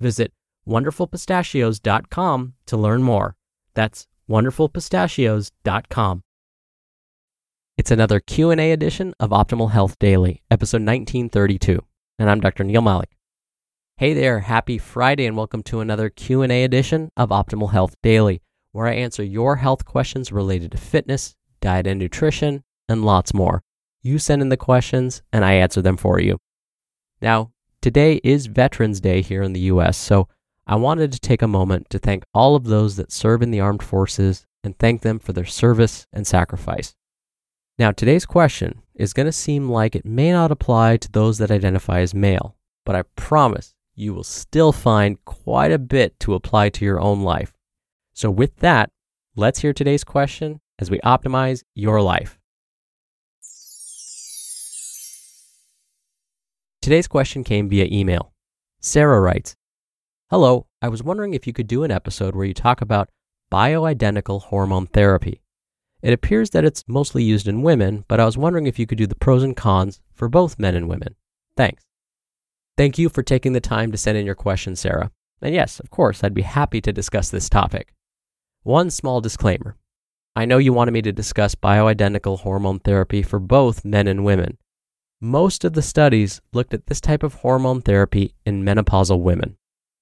Visit wonderfulpistachios.com to learn more. That's wonderfulpistachios.com. It's another Q&A edition of Optimal Health Daily, episode 1932, and I'm Dr. Neal Malik. Hey there, happy Friday and welcome to another Q&A edition of Optimal Health Daily, where I answer your health questions related to fitness, diet and nutrition, and lots more. You send in the questions and I answer them for you. Now, today is Veterans Day here in the US, so I wanted to take a moment to thank all of those that serve in the armed forces and thank them for their service and sacrifice. Now, today's question is going to seem like it may not apply to those that identify as male, but I promise you will still find quite a bit to apply to your own life. So, with that, let's hear today's question as we optimize your life. Today's question came via email. Sarah writes Hello, I was wondering if you could do an episode where you talk about bioidentical hormone therapy. It appears that it's mostly used in women, but I was wondering if you could do the pros and cons for both men and women. Thanks. Thank you for taking the time to send in your question, Sarah. And yes, of course, I'd be happy to discuss this topic. One small disclaimer I know you wanted me to discuss bioidentical hormone therapy for both men and women. Most of the studies looked at this type of hormone therapy in menopausal women.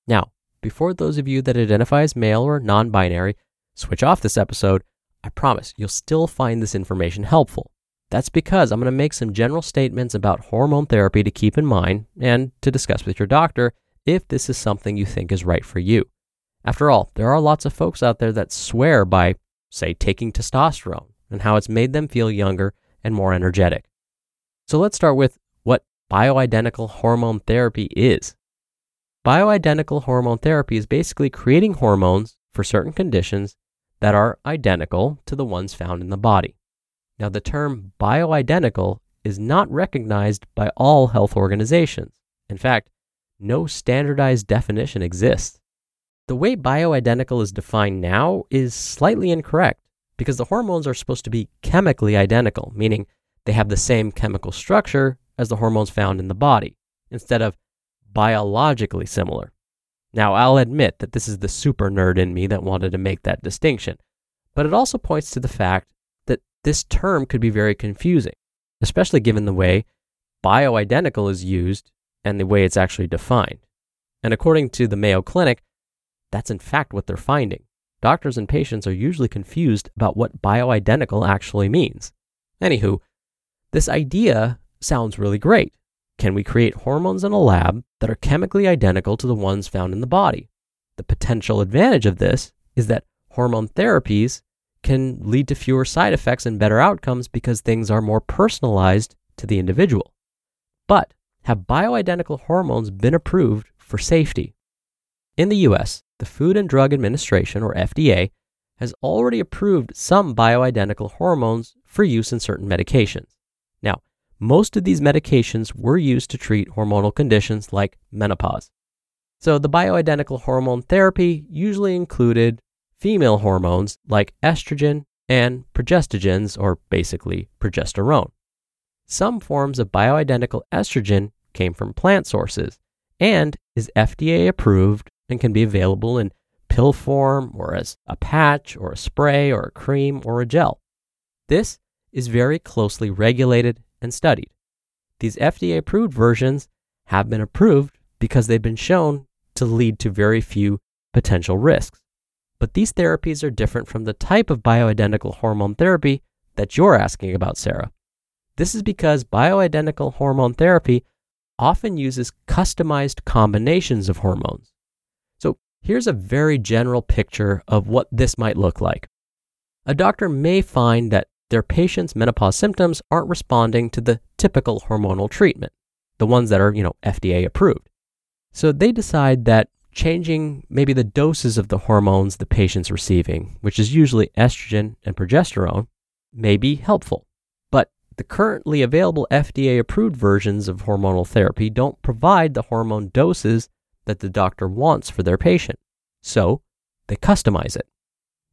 Now, before those of you that identify as male or non binary switch off this episode, I promise you'll still find this information helpful. That's because I'm going to make some general statements about hormone therapy to keep in mind and to discuss with your doctor if this is something you think is right for you. After all, there are lots of folks out there that swear by, say, taking testosterone and how it's made them feel younger and more energetic. So let's start with what bioidentical hormone therapy is. Bioidentical hormone therapy is basically creating hormones for certain conditions that are identical to the ones found in the body. Now, the term bioidentical is not recognized by all health organizations. In fact, no standardized definition exists. The way bioidentical is defined now is slightly incorrect because the hormones are supposed to be chemically identical, meaning they have the same chemical structure as the hormones found in the body, instead of biologically similar. Now, I'll admit that this is the super nerd in me that wanted to make that distinction, but it also points to the fact that this term could be very confusing, especially given the way bioidentical is used and the way it's actually defined. And according to the Mayo Clinic, that's in fact what they're finding. Doctors and patients are usually confused about what bioidentical actually means. Anywho, this idea sounds really great. Can we create hormones in a lab that are chemically identical to the ones found in the body? The potential advantage of this is that hormone therapies can lead to fewer side effects and better outcomes because things are more personalized to the individual. But have bioidentical hormones been approved for safety? In the US, the Food and Drug Administration, or FDA, has already approved some bioidentical hormones for use in certain medications. Now, most of these medications were used to treat hormonal conditions like menopause. So the bioidentical hormone therapy usually included female hormones like estrogen and progestogens, or basically progesterone. Some forms of bioidentical estrogen came from plant sources and is FDA approved and can be available in pill form or as a patch or a spray or a cream or a gel. This is very closely regulated and studied. These FDA approved versions have been approved because they've been shown to lead to very few potential risks. But these therapies are different from the type of bioidentical hormone therapy that you're asking about, Sarah. This is because bioidentical hormone therapy often uses customized combinations of hormones. So here's a very general picture of what this might look like. A doctor may find that their patient's menopause symptoms aren't responding to the typical hormonal treatment, the ones that are, you know, FDA approved. So they decide that changing maybe the doses of the hormones the patient's receiving, which is usually estrogen and progesterone, may be helpful. But the currently available FDA approved versions of hormonal therapy don't provide the hormone doses that the doctor wants for their patient. So they customize it.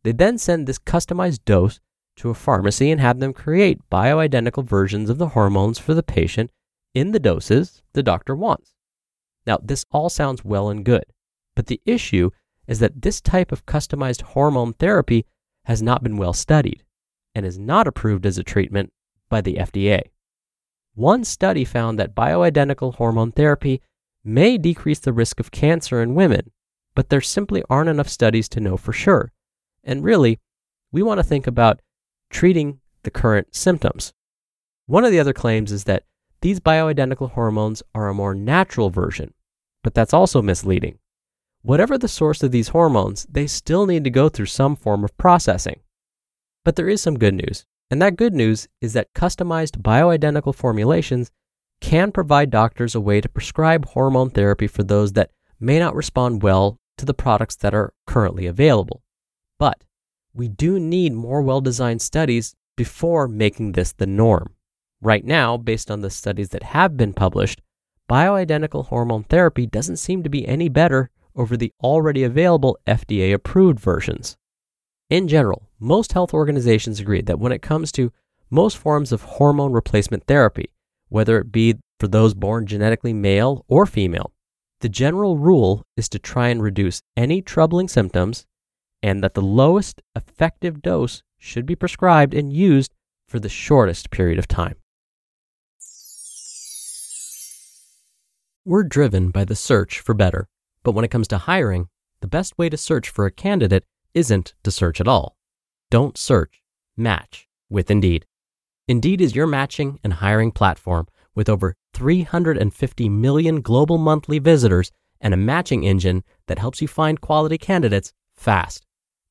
They then send this customized dose to a pharmacy and have them create bioidentical versions of the hormones for the patient in the doses the doctor wants. Now, this all sounds well and good, but the issue is that this type of customized hormone therapy has not been well studied and is not approved as a treatment by the FDA. One study found that bioidentical hormone therapy may decrease the risk of cancer in women, but there simply aren't enough studies to know for sure. And really, we want to think about treating the current symptoms. One of the other claims is that these bioidentical hormones are a more natural version, but that's also misleading. Whatever the source of these hormones, they still need to go through some form of processing. But there is some good news, and that good news is that customized bioidentical formulations can provide doctors a way to prescribe hormone therapy for those that may not respond well to the products that are currently available. But we do need more well designed studies before making this the norm. Right now, based on the studies that have been published, bioidentical hormone therapy doesn't seem to be any better over the already available FDA approved versions. In general, most health organizations agree that when it comes to most forms of hormone replacement therapy, whether it be for those born genetically male or female, the general rule is to try and reduce any troubling symptoms and that the lowest effective dose should be prescribed and used for the shortest period of time. We're driven by the search for better, but when it comes to hiring, the best way to search for a candidate isn't to search at all. Don't search, match with Indeed. Indeed is your matching and hiring platform with over 350 million global monthly visitors and a matching engine that helps you find quality candidates fast.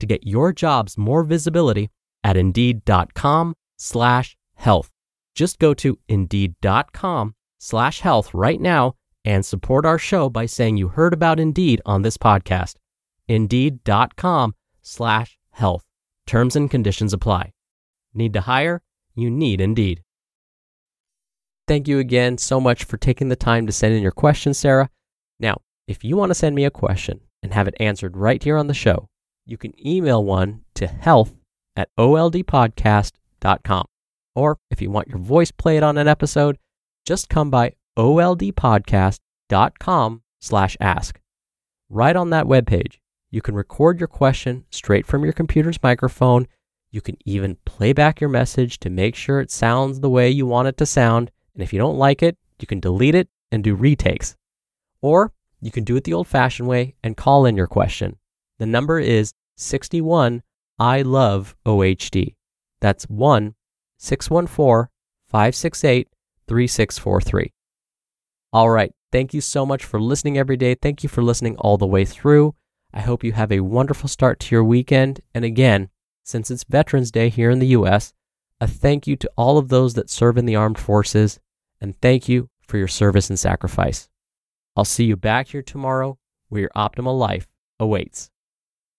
to get your jobs more visibility at indeed.com slash health. Just go to indeed.com slash health right now and support our show by saying you heard about Indeed on this podcast. Indeed.com slash health. Terms and conditions apply. Need to hire? You need Indeed. Thank you again so much for taking the time to send in your questions, Sarah. Now, if you want to send me a question and have it answered right here on the show, you can email one to health at oldpodcast.com. Or if you want your voice played on an episode, just come by oldpodcast.com slash ask. Right on that webpage, you can record your question straight from your computer's microphone. You can even play back your message to make sure it sounds the way you want it to sound. And if you don't like it, you can delete it and do retakes. Or you can do it the old fashioned way and call in your question. The number is 61 I love OHD. That's 1 614 568 3643. All right. Thank you so much for listening every day. Thank you for listening all the way through. I hope you have a wonderful start to your weekend. And again, since it's Veterans Day here in the U.S., a thank you to all of those that serve in the armed forces, and thank you for your service and sacrifice. I'll see you back here tomorrow where your optimal life awaits.